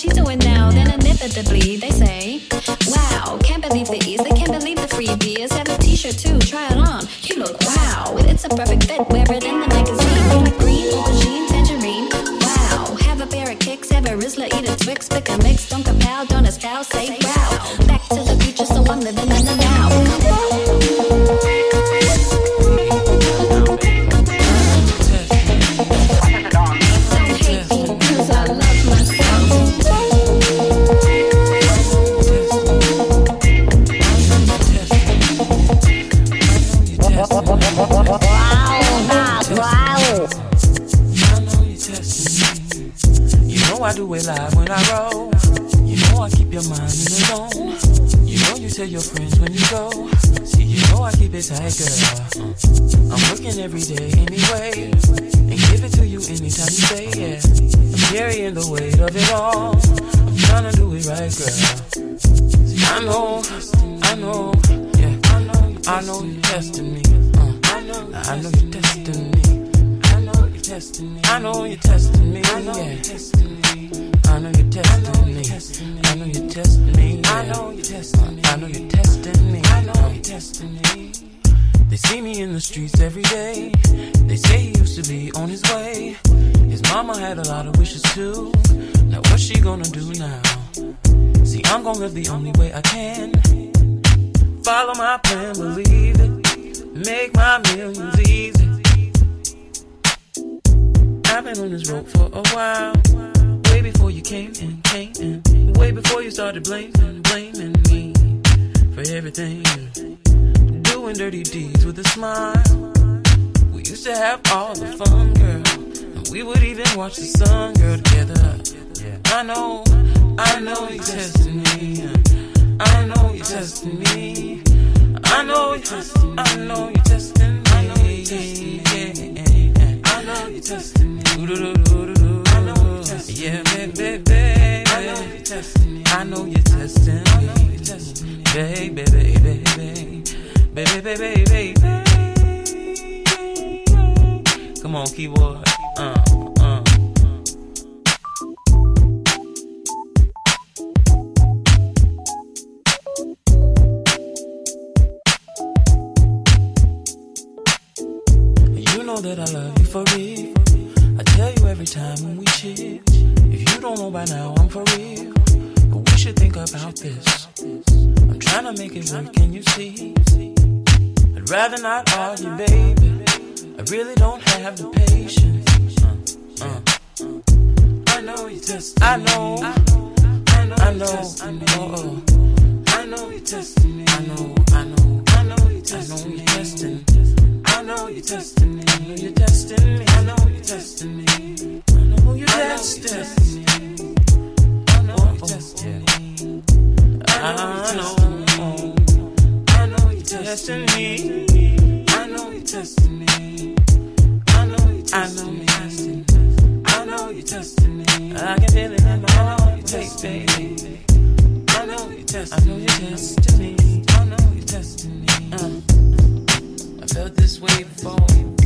she's doing now, then inevitably they say, Wow, can't believe the ease, they can't believe the freebies. Have a t shirt too, try it on. You look wow, it's a perfect fit, wear it in the magazine. Like green, aubergine, tangerine. Wow, have a pair of kicks, have a Twizzler, eat a Twix, pick a mix, don't compel, don't espouse, say wow. Back to the future, so I'm living. girl. I'm working every day anyway, and give it to you anytime you say yeah. I'm carrying the weight of it all. I'm trying to do it right, girl. See, I know, I know, yeah, I know, you're testing me. Uh, I know you're testing me. I know you're testing me. I know you're testing me. I know you're testing me. the streets every day. They say he used to be on his way. His mama had a lot of wishes too. Now what's she gonna do now? See, I'm gonna live the only way I can. Follow my plan, believe it. Make my millions easy. I've been on this road for a while. Way before you came in, came in. Way before you started blaming, blaming me for everything dirty deeds with a smile. We used to have all the fun, girl. And we would even watch the sun, girl, together. I know, I know you're testing me. I know you're testing me. I know you're testing me. I know you're testing me. I know you're testing me. I know you're testing me. I know you're testing me. Yeah, baby, baby. I know you're testing me. I know you're testing me. Baby, baby, baby. Baby, baby, baby, baby. Come on, keyboard. Uh, uh. You know that I love you for real. I tell you every time when we chill. If you don't know by now, I'm for real. But we should think about this. I'm trying to make it work, can you see? Rather not argue, baby. I really don't have the patience. Uh, uh. I know you just, I know, I know, oh, oh. I know you testing me. I know, I know, I know you testing me. I know you testing me. I know you testing me. I know you testing me. I know you testing me. I know you're me. I know you testing me testing me. I know you're testing me. I know you're testing me. I know you're testing me. I can feel it in my heart. You're testing me. I know you're testing me. I know you're testing me. I know you're testing me. Uh, I felt this way before.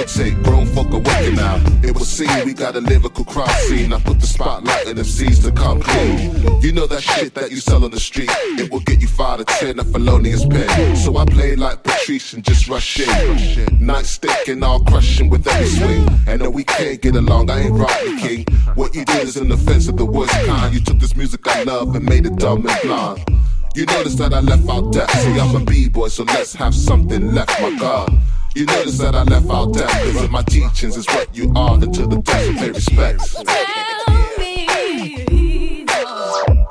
The grown folk are now. It was seen, we got a lyrical crime scene. I put the spotlight on MCs to come clean. You know that shit that you sell on the street, it will get you five to ten, a felonious pen. So I play like Patrice and just rush in. Nightstick and I'll crush him with every swing. And no, we can't get along, I ain't Rodney King. What you did is an offense of the worst kind. You took this music I love and made it dumb and blind. You notice that I left out depth. See, I'm a B-boy, so let's have something left, my God. You notice that I left out depth, cause my teachings is what you are, to the depth of pay respect. Tell me,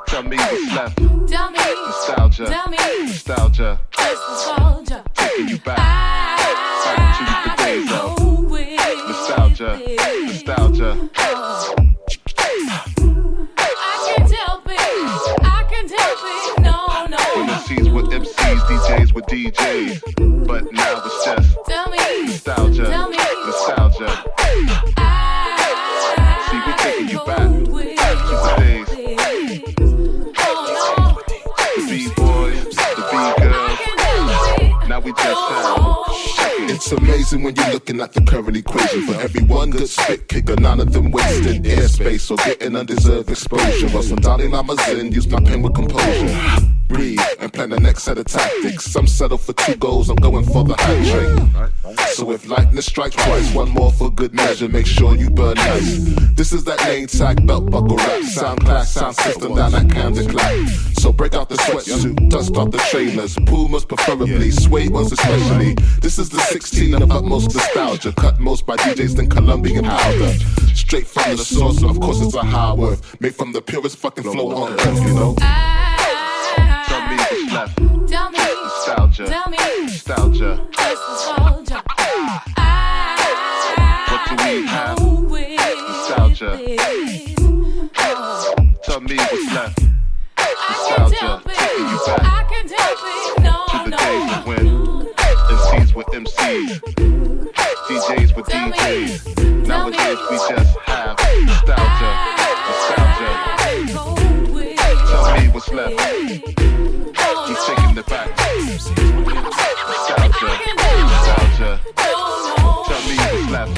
Tell me what's left. tell me, Nostalgia. tell me, Nostalgia. just nostalgia. Taking you back. I to the days of know it. Nostalgia. Nostalgia. DJs with DJs, but now it's just tell me, nostalgia, tell me, nostalgia. I See, we're taking you back. To the days. we just have it's amazing when you're looking at the current equation. For every one good spit kicker, none of them wasting airspace or getting undeserved exposure. But some darling I'm a zen, use my pen with composure. Breathe and plan the next set of tactics. Some settle for two goals, I'm going for the hat trick. So if lightning strikes twice, one more for good measure, make sure you burn nice. This is that name tag, belt buckle rap, sound class, sound system down that Camden clap. So break out the sweatsuit, dust off the trainers, Pumas preferably, suede ones especially. This is the 16 of utmost nostalgia, cut most by DJs than Colombian powder. Straight from the source, of course it's a high worth, made from the purest fucking flow on earth, you know. Tell me what's left. Tell me, Nostalgia. tell me, Nostalgia. nostalgia. What do we have? Nostalgia. Tell me what's left. I Nostalgia. Taking you back can tell me, no, to the days of when MCs were MCs, DJs me. DJs. Nowadays we just have nostalgia. Nostalgia. Tell me what's left. He's taking it back. Nostalgia. Nostalgia. Tell me what's left.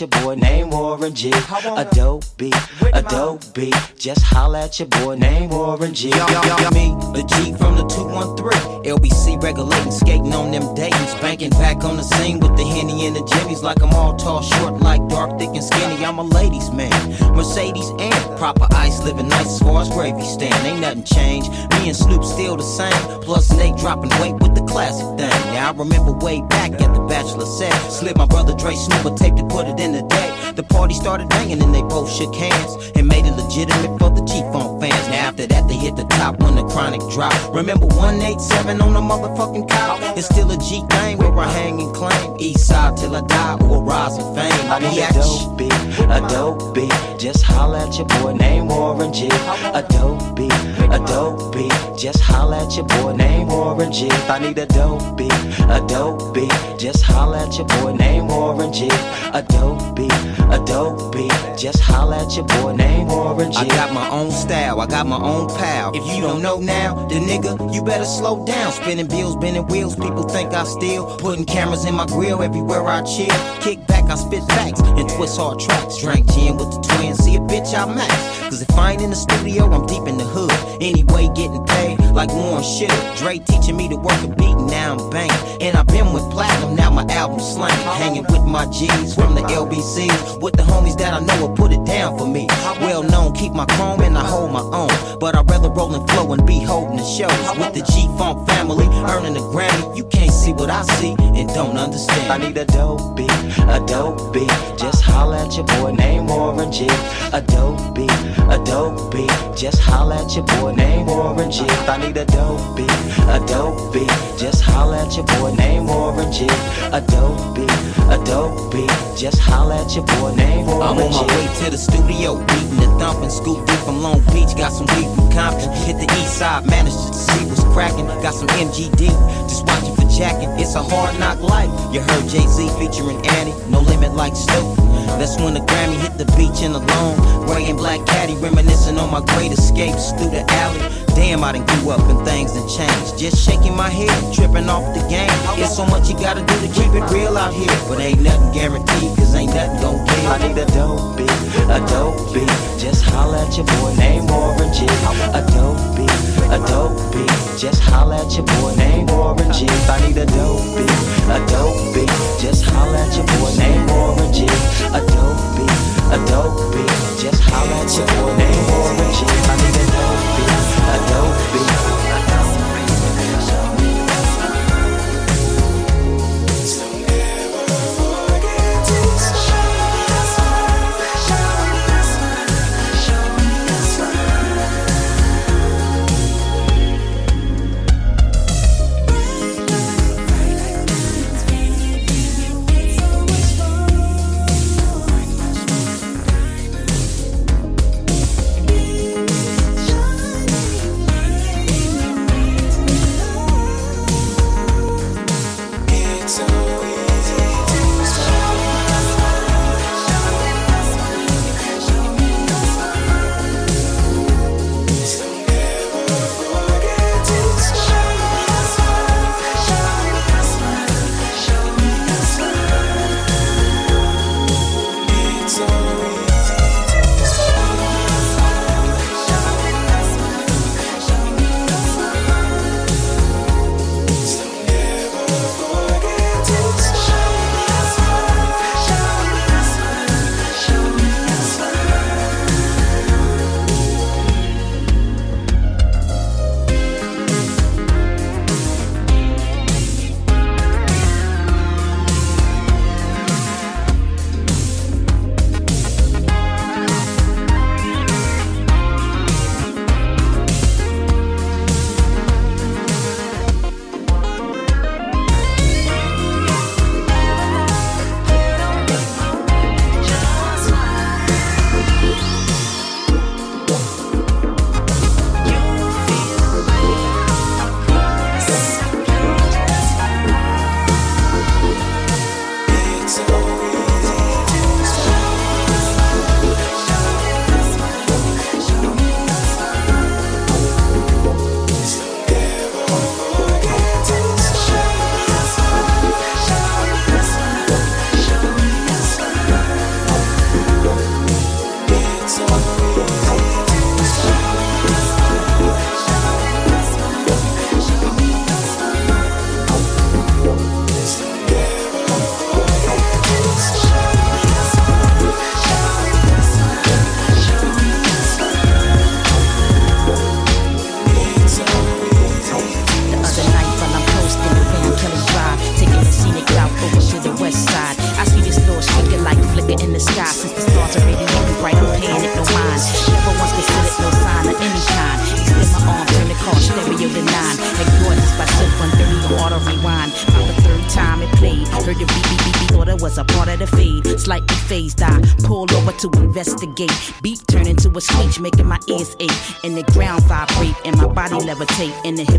Your boy named Warren G. Adobe, Adobe. Just holla at your boy named Warren G. Y'all, y'all, Me, the G from the 213. LBC regulating, skating on them days. Banking back on the scene with the Henny and the Jimmys. Like I'm all tall, short, like dark, thick, and skinny. I'm a ladies' man. Mercedes and proper ice, living nice as far as gravy stand. Ain't nothing changed. Me and Snoop still the same. Plus, Nate dropping weight with the classic thing. Now, I remember way back at the Bachelor set. Slid my brother Dre Snoop a tape to put it in the day. The party started banging and they both shook hands and made it legitimate for the Chief on fans. Now, after that, they hit the top when the chronic dropped. Remember 187 on the motherfucking cop? It's still a G thing where I hang and claim. East side till I die or rise in fame. I need Biatch. Adobe, Adobe. Just holla at your boy named Warren G. Adobe, Adobe. Just holla at your boy named Warren G. I need Adobe, Adobe. Just holla at your boy named Warren G. Adobe, Adobe. Just holla at your boy named Warren G. Got my own style, I got my own pal. If you don't know now, then nigga, you better slow down. Spinning bills, bending wheels, people think I steal. Putting cameras in my grill everywhere I chill. Kick back, I spit facts and twist hard tracks. Drank gin with the twins, see a bitch I max. Cause if I ain't in the studio, I'm deep in the hood. Anyway, getting paid like Warren should. Dre teaching me to work a beat, now I'm banging. And I've been with Platinum, now my album slang. Hanging with my G's from the LBCs. With the homies that I know will put it down for me. Well known, keep my chrome and I hold my own. But I'd rather roll and flow and be holding the show. With the G Funk family, earning a Grammy. You can't see what I see and don't understand. I need Adobe, Adobe. Just holla at your boy named Warren G. Adobe, Adobe. Just holla at your boy named Warren G. I need Adobe, Adobe. Just holla at your boy named Warren G. Adobe, Adobe. Just holla at your boy named I'm on my way to the studio, beating the thumping, scoop deep from Long Beach, got some weed from Compton, hit the east side, managed to see what's cracking, got some MGD, just watching for jacking, it's a hard knock life. You heard Jay-Z featuring Annie, no limit like Snoop. That's when the Grammy hit the beach the lawn, gray and black caddy, reminiscing on my great escapes through the alley. Damn, I done grew up and things done changed. Just shaking my head, tripping off the game. It's so much you gotta do to keep it real out here. But ain't nothing guaranteed, cause ain't nothing gon' give. I need a dope beat, a dope Adobe. Just holla at your boy named Warren a dope Adobe. Just holla at your boy named Warren G. I need a dope beat, a dope Adobe. Just holla at your boy named Warren G. Adobe, Adobe. Just holla at your boy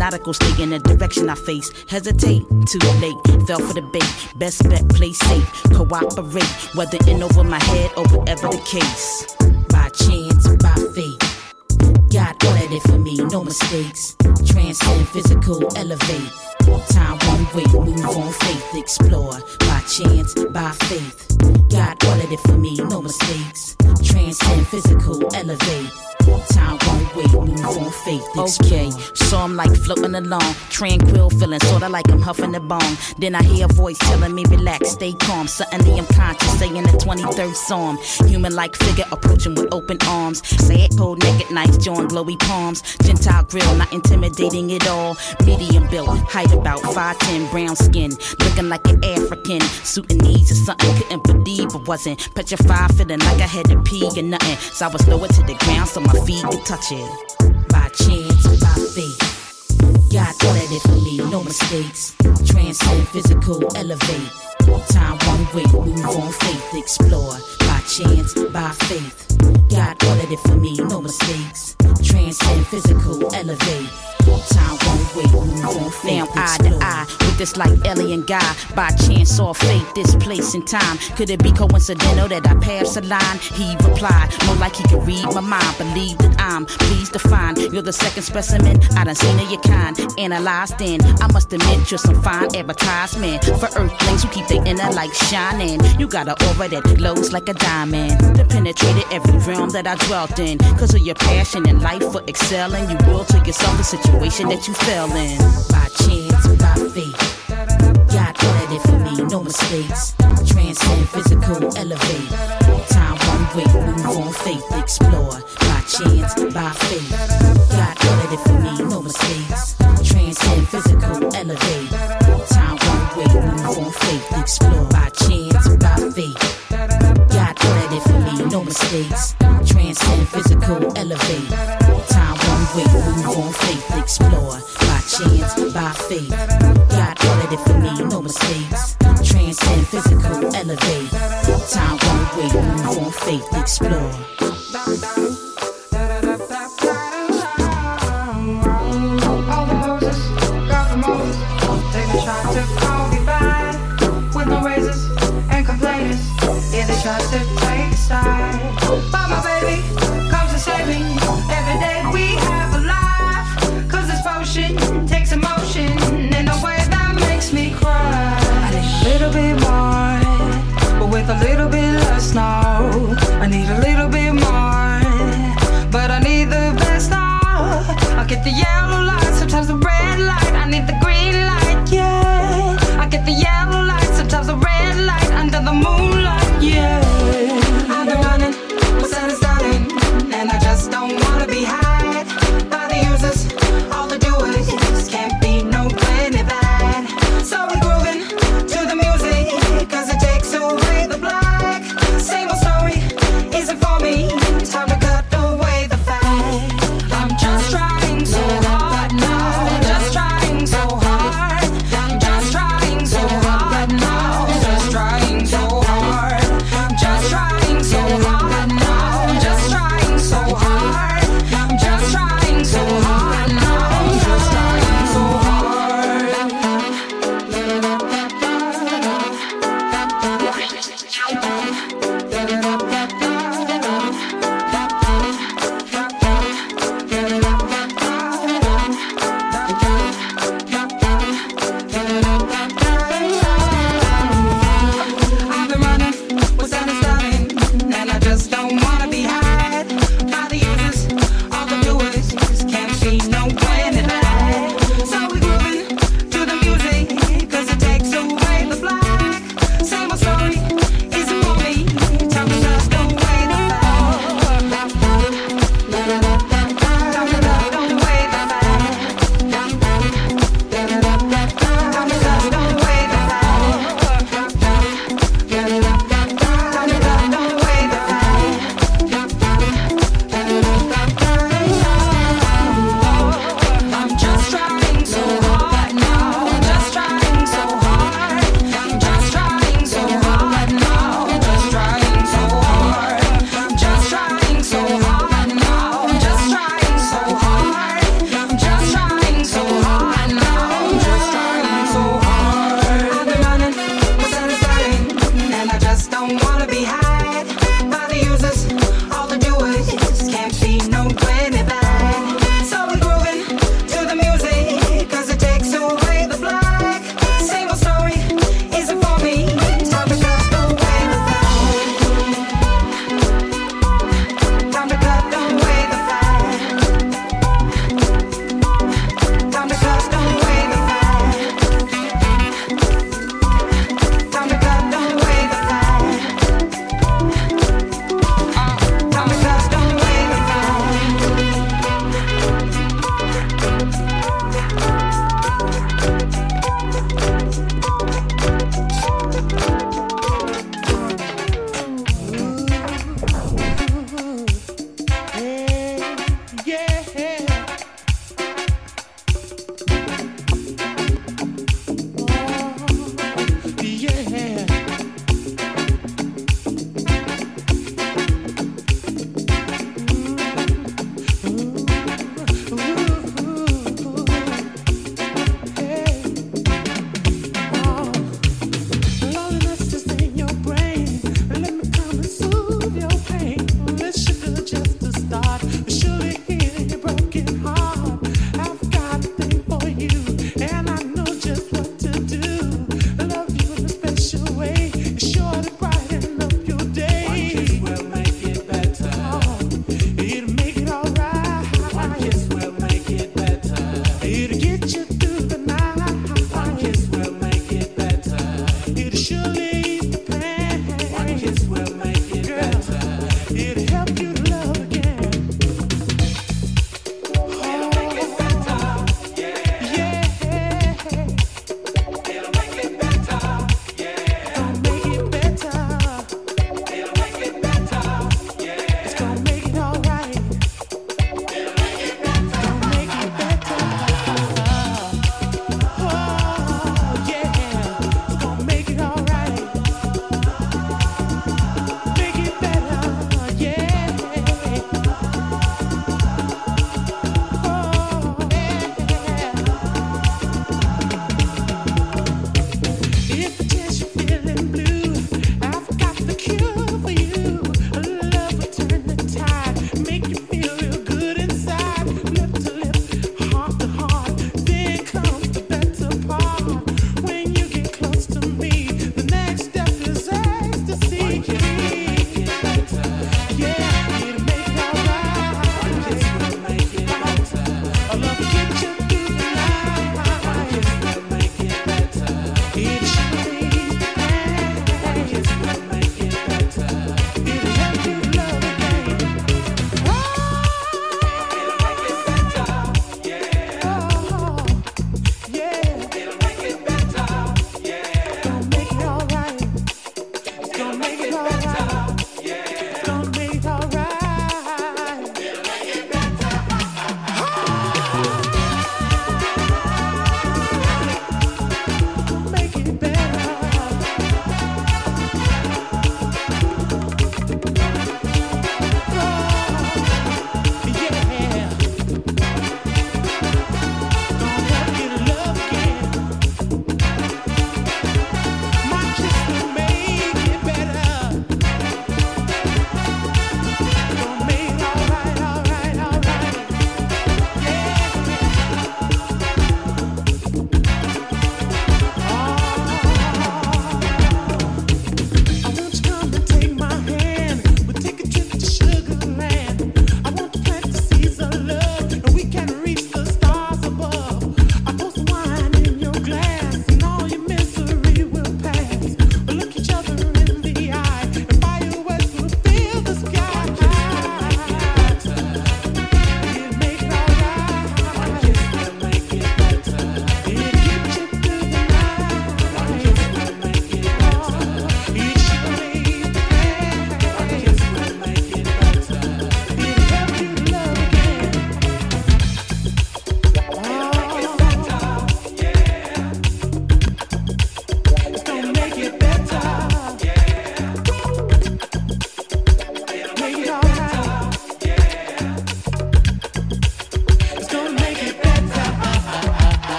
Hypnotical state, in the direction I face. Hesitate, too late. Fell for the bait. Best bet, play safe. Cooperate, whether in over my head or whatever the case. By chance, by fate. God ordered it for me, no mistakes. Transcend physical, elevate. Time won't wait, move on faith, explore. By chance, by faith. God ordered it for me, no mistakes. Transcend physical, elevate. Time won't wait, move on faith. Oh. Okay, so I'm like floating along, tranquil feeling, sorta like I'm huffing a bong. Then I hear a voice telling me relax, stay calm. Suddenly I'm conscious, saying the 23rd Psalm. Human like figure approaching with open arms. Say it cold, naked, nice, join glowy palms. Gentile grill, not intimidating at all. Medium built, height about 5'10, brown skin. Looking like an African. Suiting needs or something, couldn't believe I wasn't. Petrified, feeling like I had to pee or nothing. So I was lower to the ground so my feet could touch it. By chance, by faith. God ordered it for me, no mistakes. Transcend physical, elevate. Time won't wait, move on faith, explore. By chance, by faith. God ordered it for me, no mistakes. Transcend physical, elevate. Time won't wait, move Now eye to eye with this like alien guy. By chance or fate, this place and time. Could it be coincidental that I passed a line? He replied, more like he could read my mind. Believe that I'm pleased to find you're the second specimen I done seen of your kind. Analyzed in, I must admit you're some fine advertisement for earthlings who keep their inner light shining. You got an aura that glows like a diamond. That penetrated every realm that I dwelt in. Cause of your passion and life for excelling, you will to yourself the situation that you fell in. By chance, by fate. God ordered it for me, no mistakes. Transcend physical, elevate. Time won't wait, move on faith, explore. By chance, by faith. God ordered it for me, no mistakes. Transcend physical, elevate. Time won't wait, move on faith, explore. By chance, by faith. Mistakes. Transcend physical, elevate. Time won't wait, move on faith, explore. By chance, by faith. God ordered it for me, no mistakes. Transcend physical, elevate. Time won't wait, move on faith, explore. All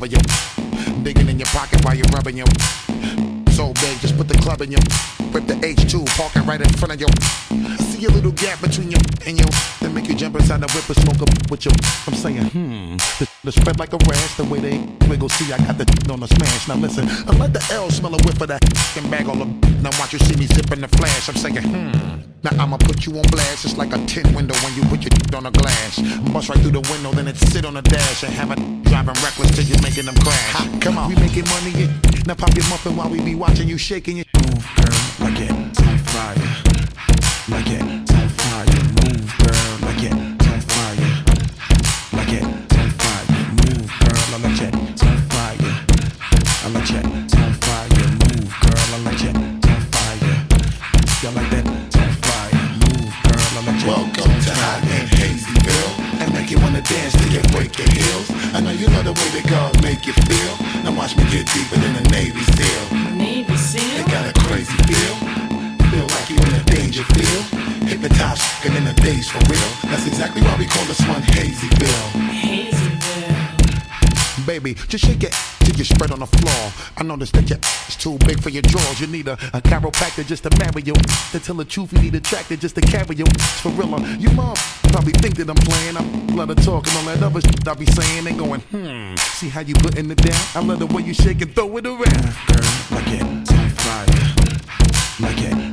cover your digging in your pocket while you're rubbing your so big, just put the club in your whip the H2, parking right in front of your see a little gap between your and your that make you jump inside the whip and smoke up with your I'm saying, hmm, the, the spread like a rash, the way they wiggle, see I got the on the smash. Now listen, I let the L smell a whiff of that and bag all the now watch you see me zipping the flash. I'm saying, hmm. Now I'ma put you on blast, just like a tin window when you put your on a glass. Bust right through the window, then it sit on the dash and have a driving reckless till you're making them crash. Ha, come on, we making money. Yeah. Now pop your muffin while we be watching you shaking your Move, girl, like it on fire. Like it on fire. Move, girl, like it on fire. Like it on fire. Move, girl, I like it on fire. I like it on fire. Move, girl, I like it on fire. Y'all like that on fire. Move, girl, I like it Welcome to Hot and Hazyville. And make you wanna dance till you break your heels. I know you love the way that God make you feel. Now watch me get deeper than a Navy SEAL. Navy SEAL. They got a crazy feel. Feel like you in a danger field. Hypnotized, and in the days for real. That's exactly why we call this one Hazyville. Hazyville. baby. Just shake it till you spread on the floor. I noticed that your it's too big for your drawers. You need a, a chiropractor just to marry you. To tell the truth, you need a tractor just to carry you. It's for real. uh, You mom probably think that I'm playing. I'm love to talk and all that other shit I be saying. and going, hmm. See how you putting it down? I love the way you shake and throw it around. girl, like it fire. Like it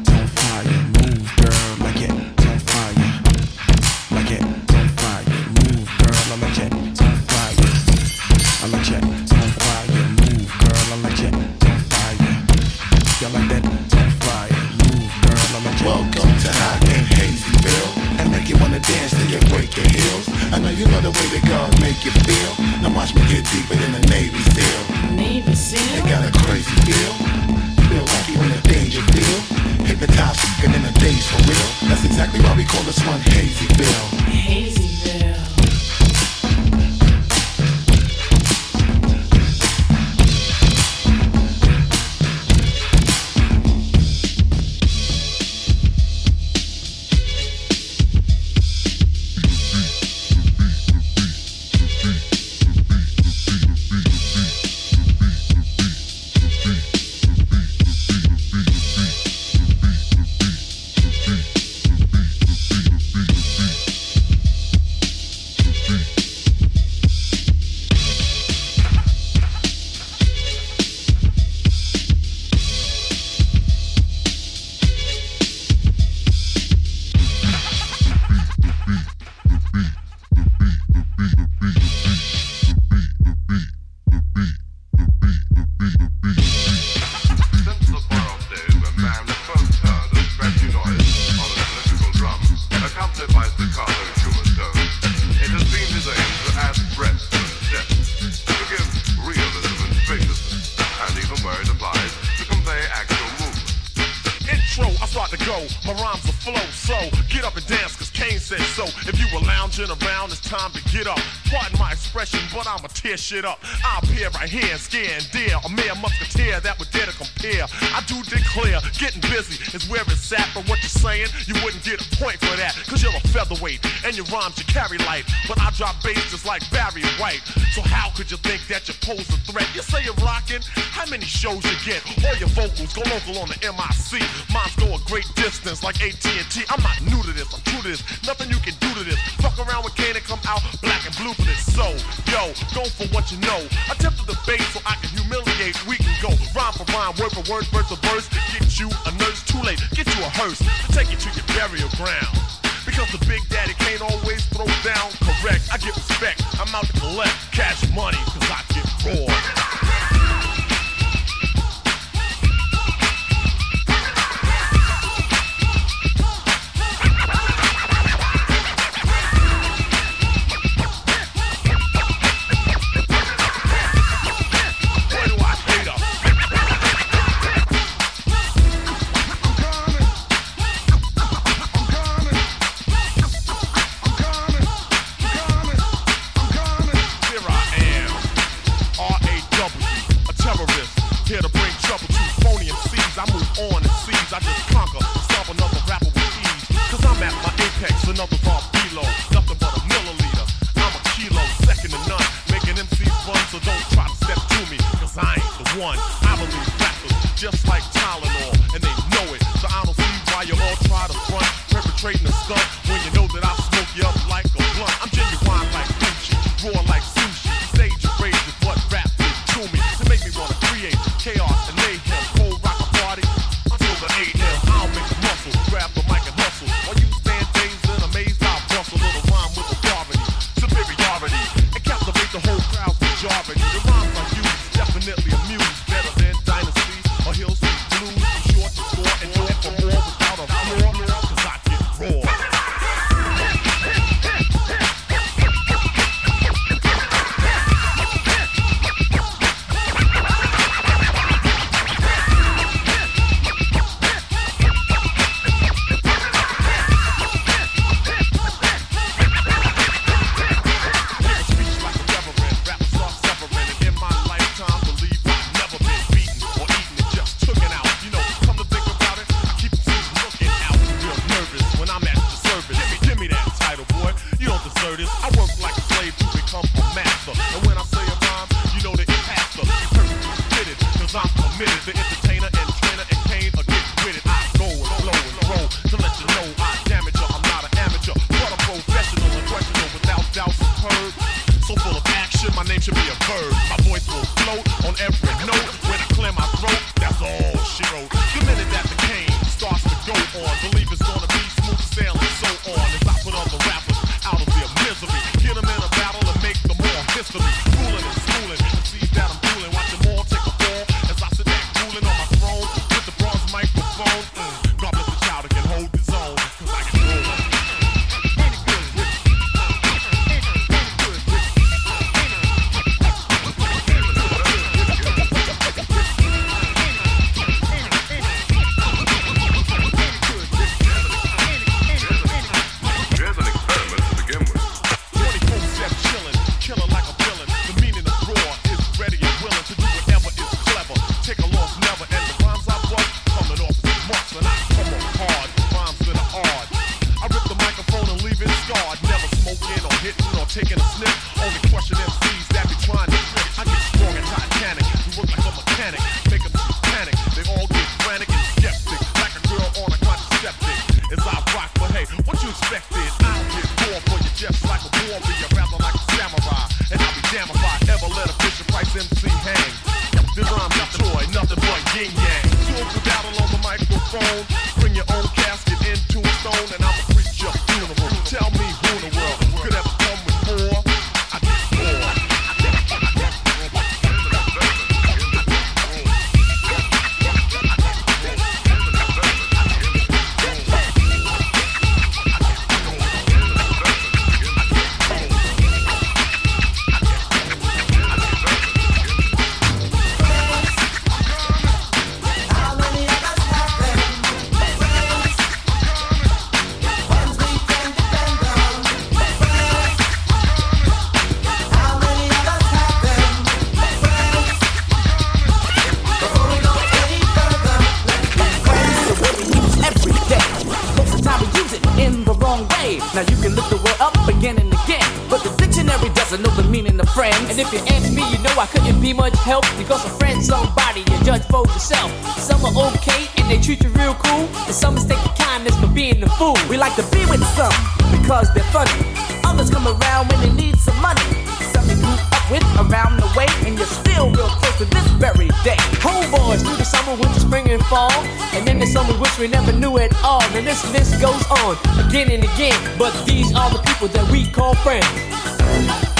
go, my rhymes will flow, so get up and dance, Kane said so. If you were lounging around, it's time to get up. Pardon my expression, but I'ma tear shit up. I appear right here and dare, a mere musketeer that would dare to compare. I do declare, getting busy is where it's at, but what you're saying, you wouldn't get a point for that, cause you're a featherweight, and your rhymes you carry light. But I drop bass just like Barry White, so how could you think that you pose a threat? You say you're rocking, how many shows you get? All your vocals go local on the MIC. Mine's go a great distance like AT&T. I'm not new to this, I'm true to this. Nothing you can do to this. Fuck around with Kane and come out black and blue for this. So, yo, go for what you know. Attempt to debate so I can humiliate. We can go rhyme for rhyme, word for word, verse for verse. Get you a nurse, too late. Get you a hearse to take you to your burial ground. Because the Big Daddy Kane always throw down correct. I get respect. I'm out to collect cash money, cause I get raw. up Dictionary doesn't know the meaning of friends. And if you ask me, you know I couldn't be much help because a friend's somebody you judge for yourself. Some are okay and they treat you real cool, and some mistake your kindness for being a fool. We like to be with some because they're funny. Others come around when they need some money. Some you grew up with around the way, and you're still real close to this very day. Homeboys through the summer, winter, spring, and fall, and then there's some of which we never knew at all. And this list goes on again and again, but these are the people that we call friends. When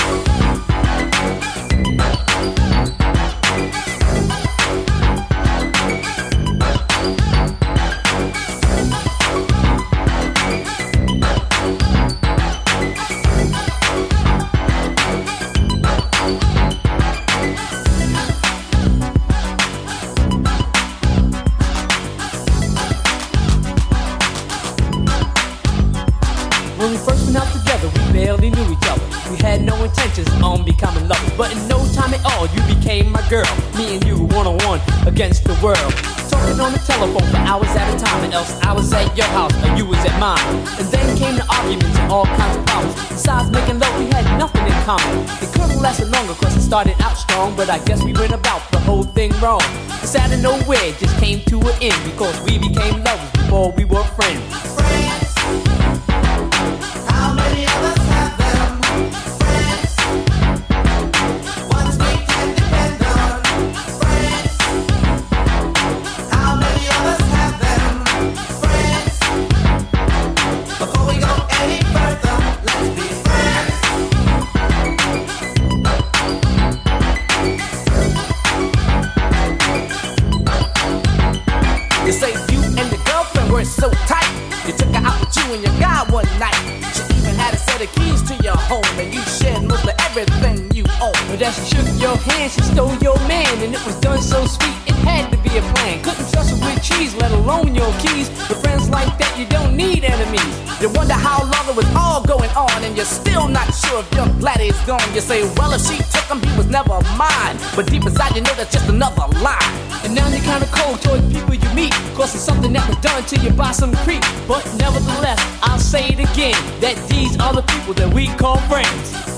intentions on becoming lovers, but in no time at all, you became my girl. Me and you one on one against the world. Talking on the telephone for hours at a time, and else I was at your house and you was at mine. And then came the arguments and all kinds of problems. Besides making love, we had nothing in common. It couldn't last longer cause it started out strong, but I guess we went about the whole thing wrong. It's out of nowhere, it just came to an end because we became lovers before we were friends. How She shook your hand, she stole your man, and it was done so sweet, it had to be a plan. Couldn't trust her with cheese, let alone your keys. With friends like that, you don't need enemies. You wonder how long it was all going on, and you're still not sure if your glad is gone. You say, well, if she took him, he was never mine. But deep inside, you know that's just another lie. And now you're kinda cold towards people you meet. Cause it's something that was done to you by some creep. But nevertheless, I'll say it again that these are the people that we call friends.